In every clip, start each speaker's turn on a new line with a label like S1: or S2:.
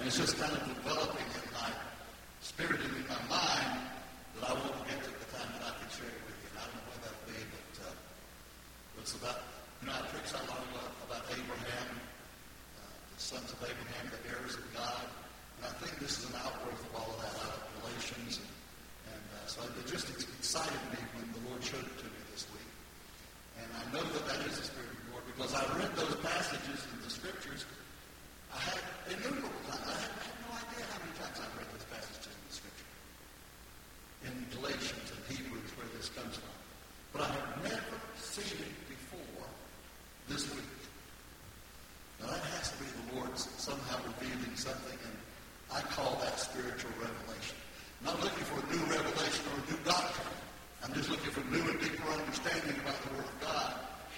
S1: and it's just kind of developing in my spirit and in my mind that I want to get to the time that I can share it with you. And I don't know when that'll be, but uh, it's about, you know, I preached not long ago about Abraham, uh, the sons of Abraham, the heirs of God. And I think this is an outgrowth of all of that out of Galatians. And, and uh, so it just excited me when the Lord showed it to me this week. And I know that that is the Spirit of the Lord because I read those passages in the Scriptures. I had innumerable times. I had, I had no idea how many times I've read this passage in the Scripture. In Galatians and Hebrews where this comes from. But I have never seen it before this week. Now that has to be the Lord somehow revealing something, and I call that spiritual revelation. I'm not looking for a new revelation or a new doctrine. I'm just looking for a new and deeper understanding about the Word of God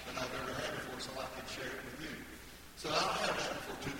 S1: than I've ever had before, so I can share it with you. So I don't have that for too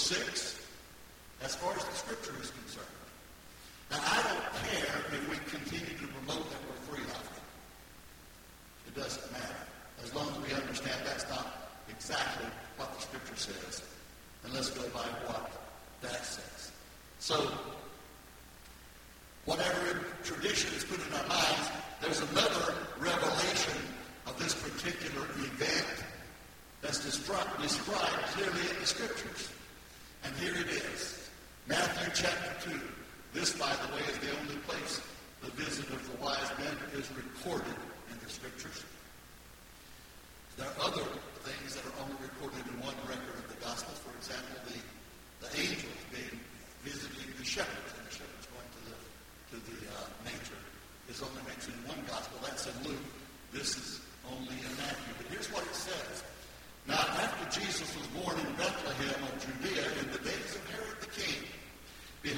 S1: 6, as far as the scripture is concerned. Now, I don't care if we continue to promote that we're free life. It doesn't matter. As long as we understand that's not exactly what the scripture says. And let's go by what that says. So, whatever tradition is put in our minds, there's another revelation of this particular event that's described clearly in the scriptures. And here it is. Matthew chapter 2. This, by the way, is the only place the visit of the wise men is recorded in the Scriptures. There are other things that are only recorded in one record of the Gospels. For example, the, the angels being visiting the shepherds, and the shepherds going to the to the uh, nature is only mentioned in one Gospel. That's in Luke. This is only in Matthew. But here's what it says. Now, after Jesus was born in Bethlehem of Judea in the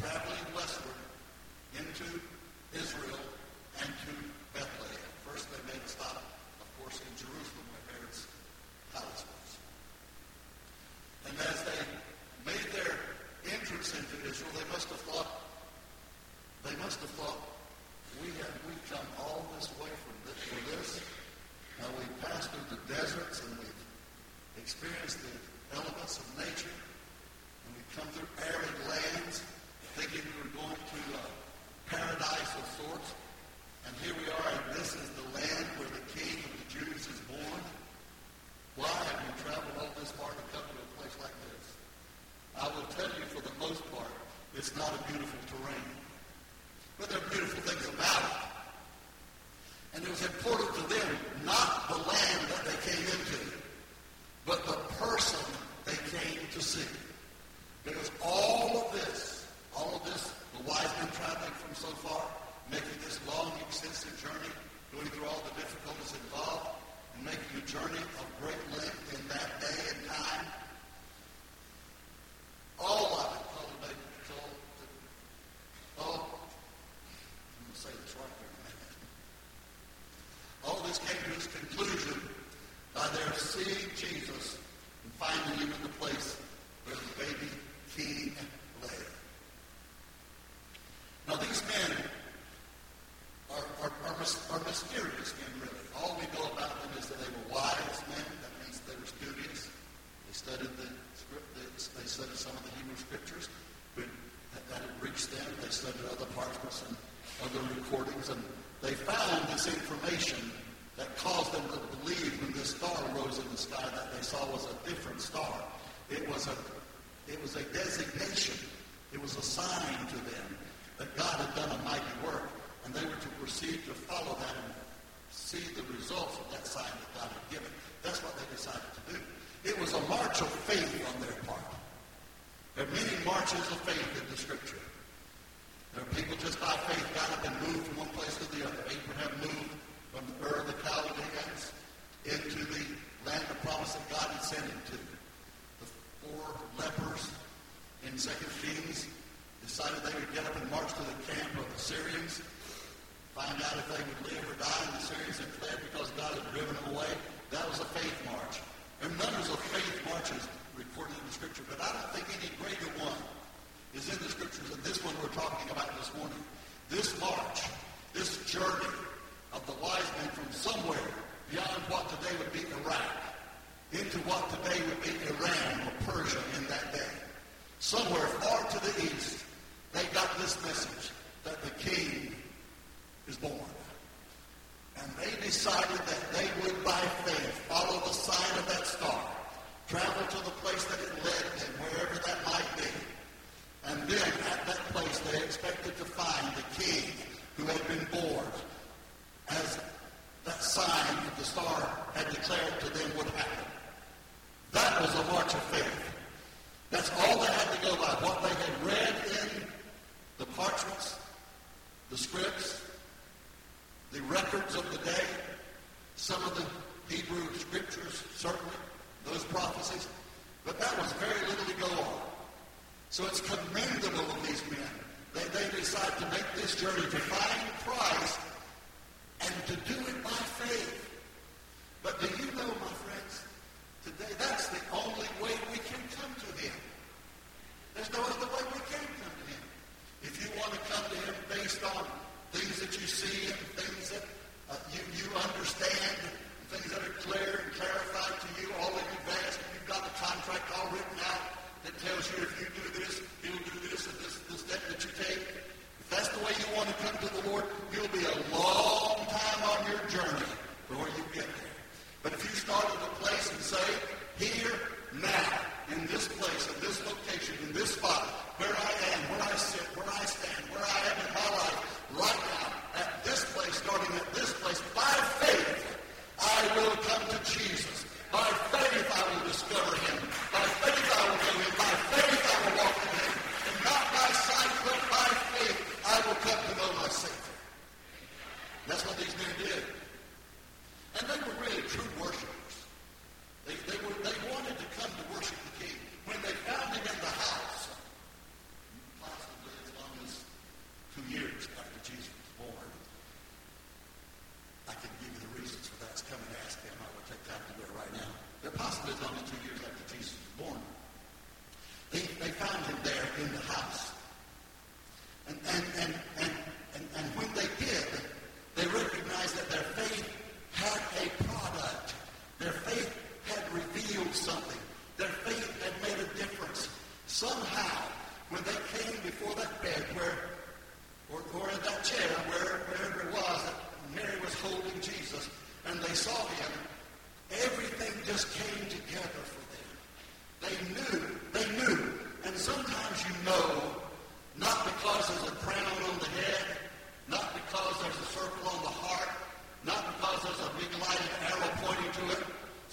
S1: traveling westward into Israel and to Bethlehem. First they made a stop, of course, in Jerusalem where Herod's palace was. And as they made their entrance into Israel, they must have thought, they must have thought, we have we've come all this way from this for this. Now we've passed through the deserts and we've experienced the elements of nature, and we've come through arid lands, thinking we were going to uh, paradise of sorts. And here we are, and this is the land where the King of the Jews is born. Why have you traveled all this far to come to a place like this? I will tell you, for the most part, it's not a beautiful terrain. But there are beautiful things about it. And it was important to them, not the land that they came into, but the person they came to see. Because all of this, all of this, the wise men traveling from so far, making this long, extensive journey, going through all the difficulties involved, and making a journey of great length in that day and time, all of it culminated until, oh, I'm going to say this right there in a minute. All this came to its conclusion by their seeing Jesus and finding him in the place where the baby king lay. Now these men are, are, are, mys- are mysterious men, really. All we know about them is that they were wise men. That means they were studious. They studied the script. They, they studied some of the Hebrew scriptures but that, that had reached them. They studied other parchments and other recordings, and they found this information that caused them to believe when this star rose in the sky that they saw was a different star. It was it was a designation. It was a sign to them that God had done a mighty work, and they were to proceed to follow that and see the results of that sign that God had given. That's what they decided to do. It was a march of faith on their part. There are many marches of faith in the Scripture. There are people just by faith God had been moved from one place to the other. Abraham moved from the Ur of the Chaldeans into the land of promise that God had sent him to. Four lepers in Second Kings decided they would get up and march to the camp of the Syrians, find out if they would live or die, and the Syrians had fled because God had driven them away. That was a faith march. There are numbers of faith marches recorded in the Scripture, but I don't think any greater one is in the Scriptures than this one we're talking about this morning. This march, this journey of the wise men from somewhere beyond what today would be Iraq into what today would be Iran or Persia in that day. Somewhere far to the east, they got this message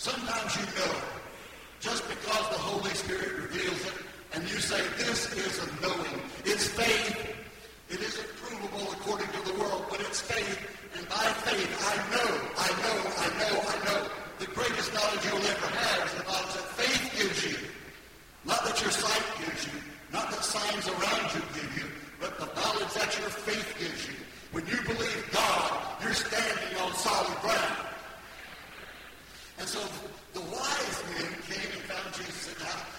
S1: Sometimes you know just because the Holy Spirit reveals it and you say, this is a knowing. It's faith. It isn't provable according to the world, but it's faith. And by faith, I know, I know, I know, I know. The greatest knowledge you'll ever have is the knowledge that faith gives you. Not that your sight gives you. Not that signs around you Thank you.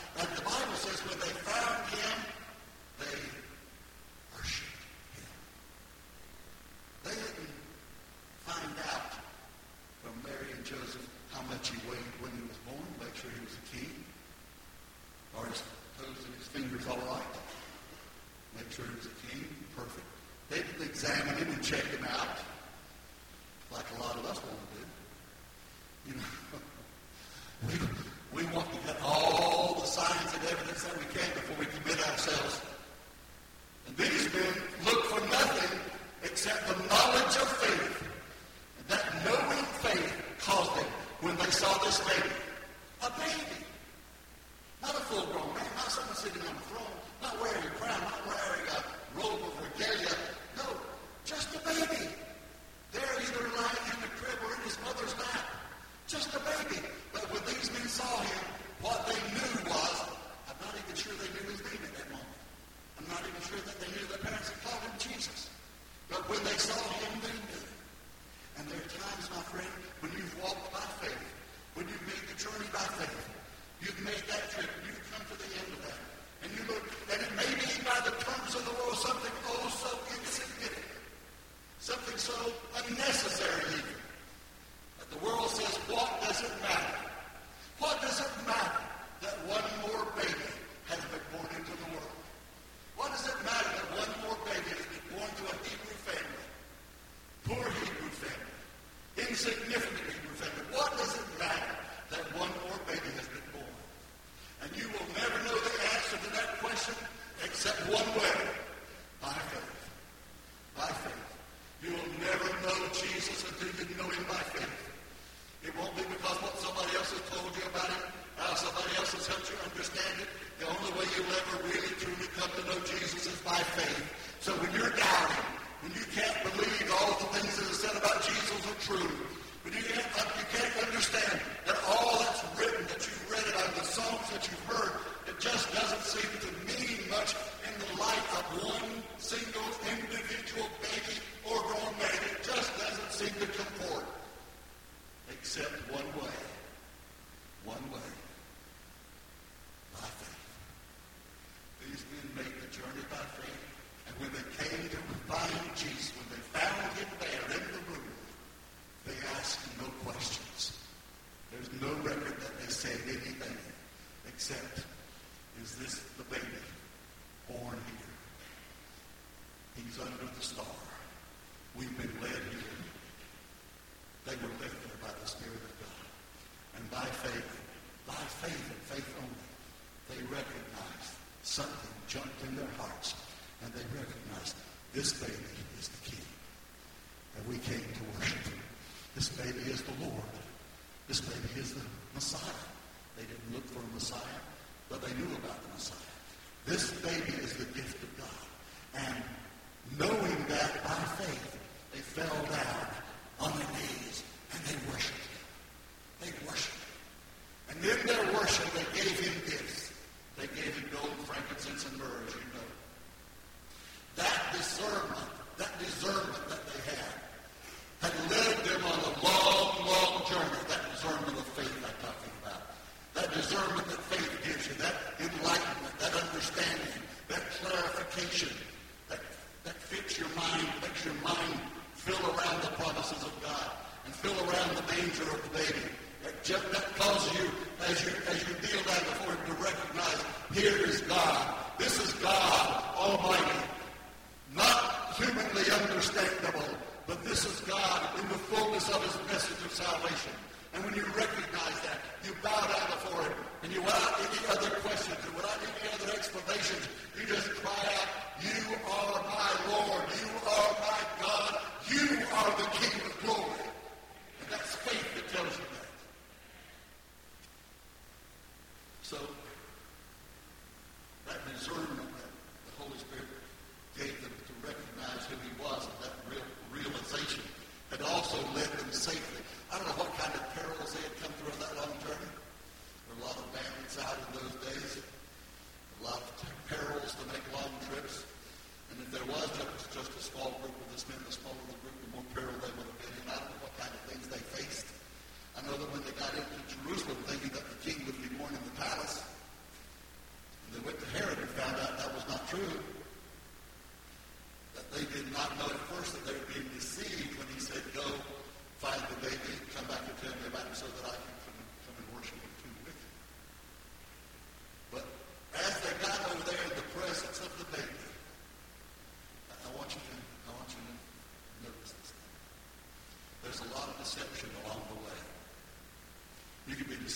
S1: One way. One way. By faith. These men made the journey by faith. And when they came to find Jesus, when they found him there in the room, they asked no questions. There's no record that they said anything except, is this the baby born here? He's under the star. We've been led here. They were lifted by the Spirit of God. And by faith, by faith and faith only, they recognized something jumped in their hearts. And they recognized this baby is the King. And we came to worship him. This baby is the Lord. This baby is the Messiah. They didn't look for a Messiah, but they knew about the Messiah. This baby is the gift of God. And knowing that by faith, they fell down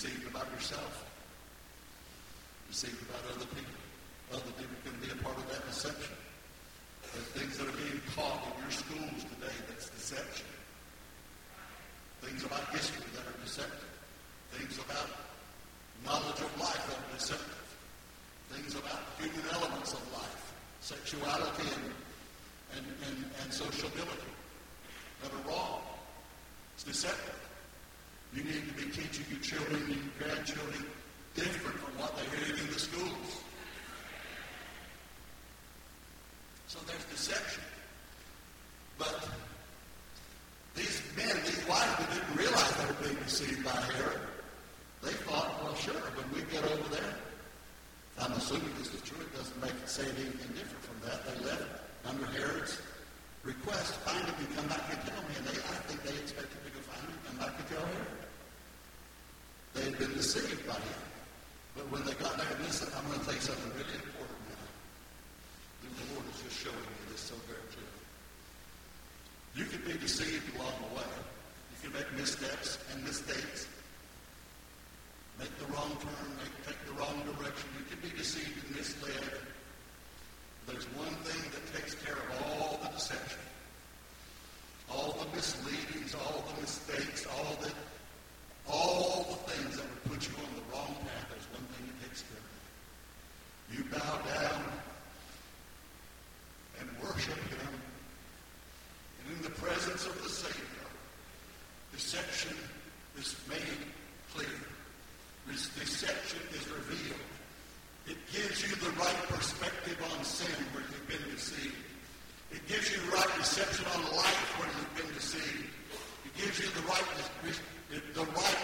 S1: Deceived about yourself, deceived about other people. Other people can be a part of that deception. There's things that are being taught in your schools today that's deception. Things about history that are deceptive. Things about knowledge of life that are deceptive. Things about human elements of life, sexuality and, and, and, and sociability that are wrong. It's deceptive. You need to be teaching your children and your grandchildren different from what they're hearing in the schools. So there's deception. But these men, these wise men didn't realize they were being deceived by Herod. They thought, well, sure, when we get over there, I'm assuming this is true. It doesn't make it say anything different from that. They left under Herod's request, find him and come back and tell me. And they, I think they expected to go find him and come back and tell Herod. They had been deceived by him. But when they got there, listen, I'm going to tell you something really important now. The Lord is just showing me this so very clearly. You can be deceived along the way. You can make missteps and mistakes. Make the wrong turn, make, take the wrong direction. You can be deceived and misled. There's one thing that takes care of all the deception, all the misleadings, all the mistakes, all the all the things that would put you on the wrong path. There's one thing that takes care of it. You bow down and worship Him. And in the presence of the Savior, deception is made clear. Deception is revealed. It gives you the right perspective on sin where you've been deceived. It gives you the right perception on life where you've been deceived. It gives you the right the right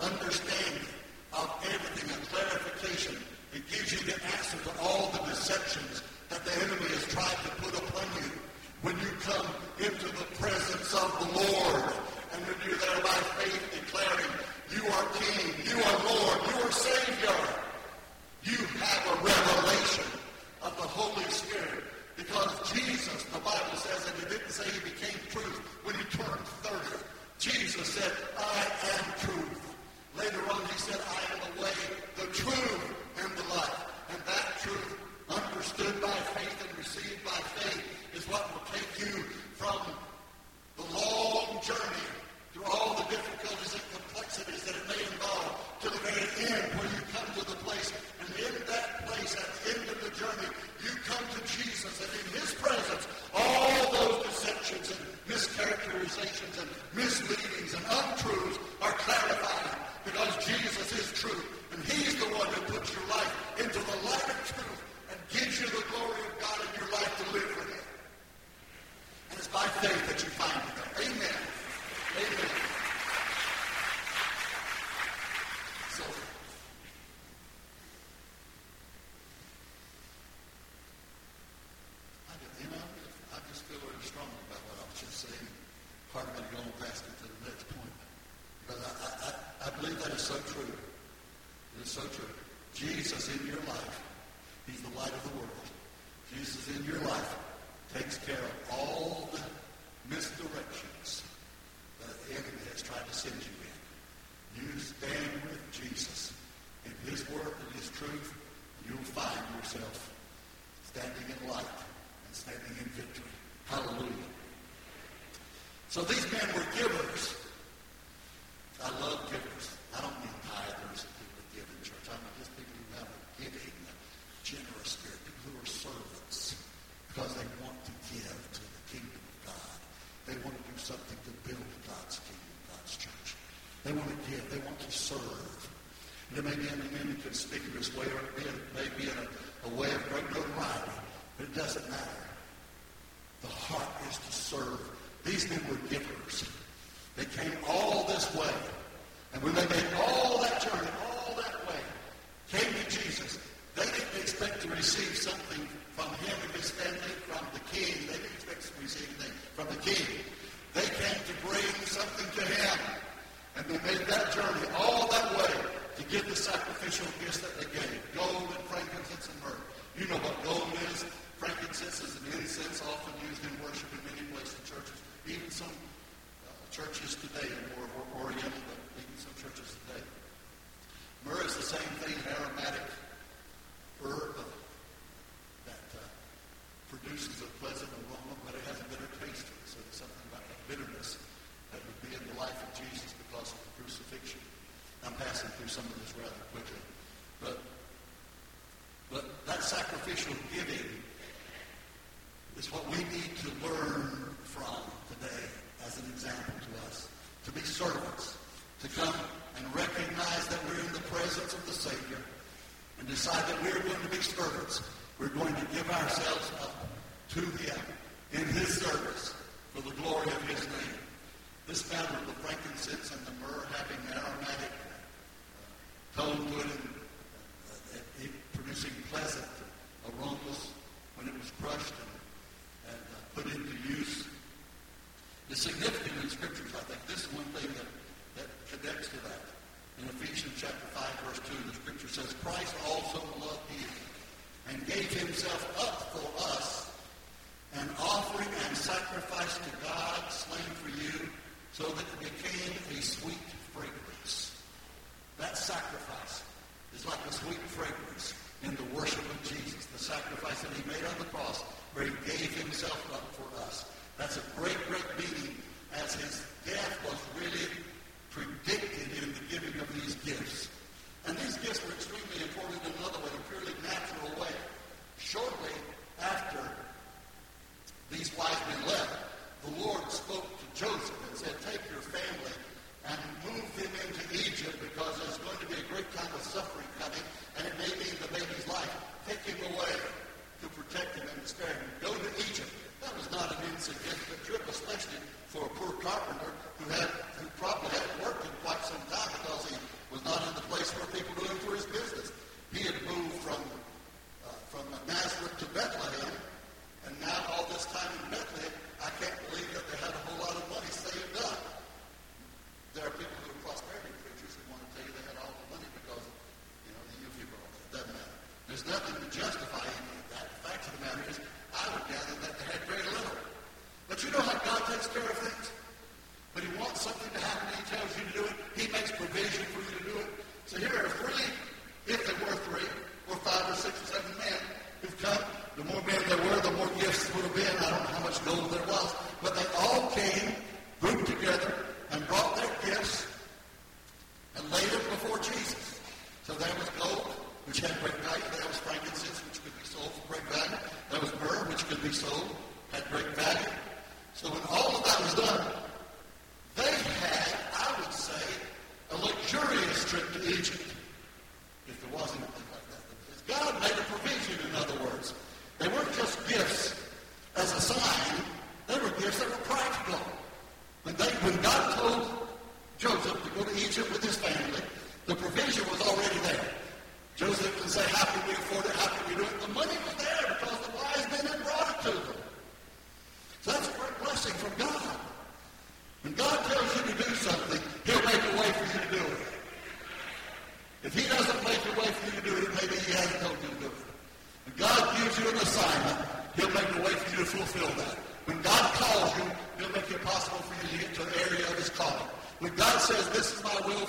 S1: understanding of everything, a clarification. It gives you the answer to all the deceptions that the enemy has tried to put upon you. When you come into the presence of the Lord, and when you're there by faith declaring, you are King, you are Lord, you are Savior, you have a revelation of the Holy Spirit. Because Jesus, the Bible says, and it didn't say he became truth when he turned 30. Jesus said, I am truth. Later on, he said, I am the way, the truth, and the life. And that truth, understood by faith and received by faith, is what will take you from the long journey through all the difficulties and complexities that it may involve to the very end where you come to the place. And in that place, at the end of the journey, you come to Jesus. And in his presence, all those deceptions and mischaracterizations and misleadings and untruths are clarified because Jesus is truth. And he's the one who puts your life into the light of truth and gives you the glory of God in your life to live for him. And it's by faith that you find it there. Amen. Amen. So, I, you know, I just feel very strongly about what I was just saying. Hard for me to go on past it to the next point. But I, I, I, I believe that is so true. It is so true. Jesus in your life, he's the light of the world. Jesus in your life takes care of all the misdirections that the enemy has tried to send you in. You stand with Jesus in his word and his truth, and you'll standing in light and standing in victory. Hallelujah. So these men were givers. I love givers. I don't mean tithers and people that give in church. I mean just people who have a giving, a generous spirit, people who are servants because they want to give to the kingdom of God. They want to do something to build God's kingdom, God's church. They want to give. They want to serve. And it may be in an inconspicuous way or it may be in a, a way of great notoriety, but it doesn't matter. The heart is to serve. These men were givers. They came all this way. And when they made all that journey, all that way, came to Jesus, they didn't expect to receive something from him and his family, from the king. They didn't expect to receive anything from the king. They came to bring something to him. And they made that journey all that way to give the sacrificial gifts that they gave. Gold and frankincense and myrrh. You know what gold is. Frankincense is an incense often used in worship in many places in churches. Even some uh, churches today are more oriental,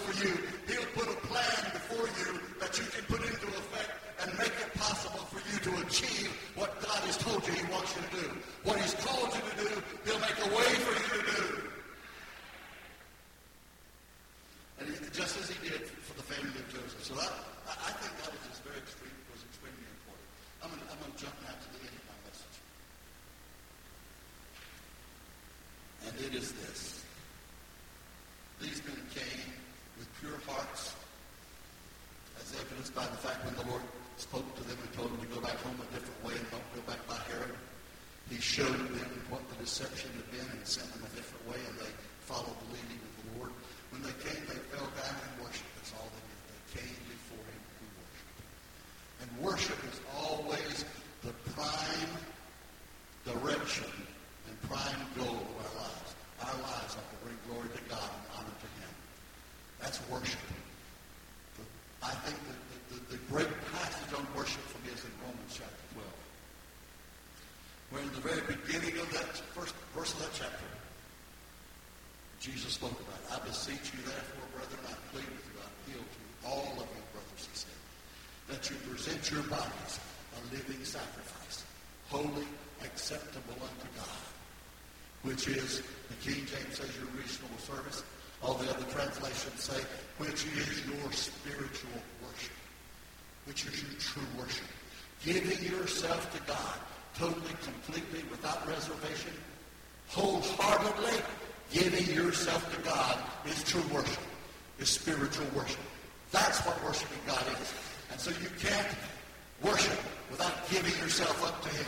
S1: for you, he'll put a plan before you that you can put into effect and make it possible for you to achieve what God has told you he wants you to do. What he's called you to do, he'll make a way for you to do. And he, just as he did for the family of Joseph. So I, I think that was just very extreme, was extremely important. I'm going I'm to jump now to the end of my message. And it is this. These men came with pure hearts, as evidenced by the fact when the Lord spoke to them and told them to go back home a different way and don't go back by Herod. He showed them what the deception had been and sent them a different way, and they followed the leading of the Lord. When they came, they fell down and worshiped. That's all they did. They came before him to worship. And worship is always the prime direction and prime goal of our lives. Our lives are to bring glory to God and honor to him. That's worship. I think that the, the, the great passage on worship for me is in Romans chapter 12. Where in the very beginning of that first verse of that chapter, Jesus spoke about. I beseech you, therefore, brethren, I plead with you, I appeal to all of you, brothers, he said, that you present your bodies a living sacrifice, holy, acceptable unto God, which is, the King James says, your reasonable service. All the other translations say, which is your spiritual worship, which is your true worship. Giving yourself to God totally, completely, without reservation, wholeheartedly, giving yourself to God is true worship, is spiritual worship. That's what worshiping God is. And so you can't worship without giving yourself up to him.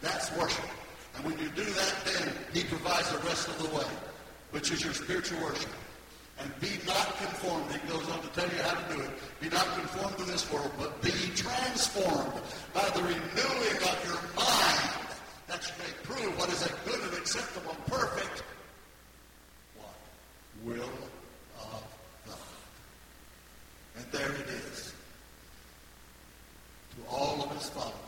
S1: That's worship. And when you do that, then he provides the rest of the way, which is your spiritual worship. And be not conformed. He goes on to tell you how to do it. Be not conformed to this world, but be transformed by the renewing of your mind, that you may prove what is a good and acceptable and perfect what? Will of God. And there it is. To all of his followers,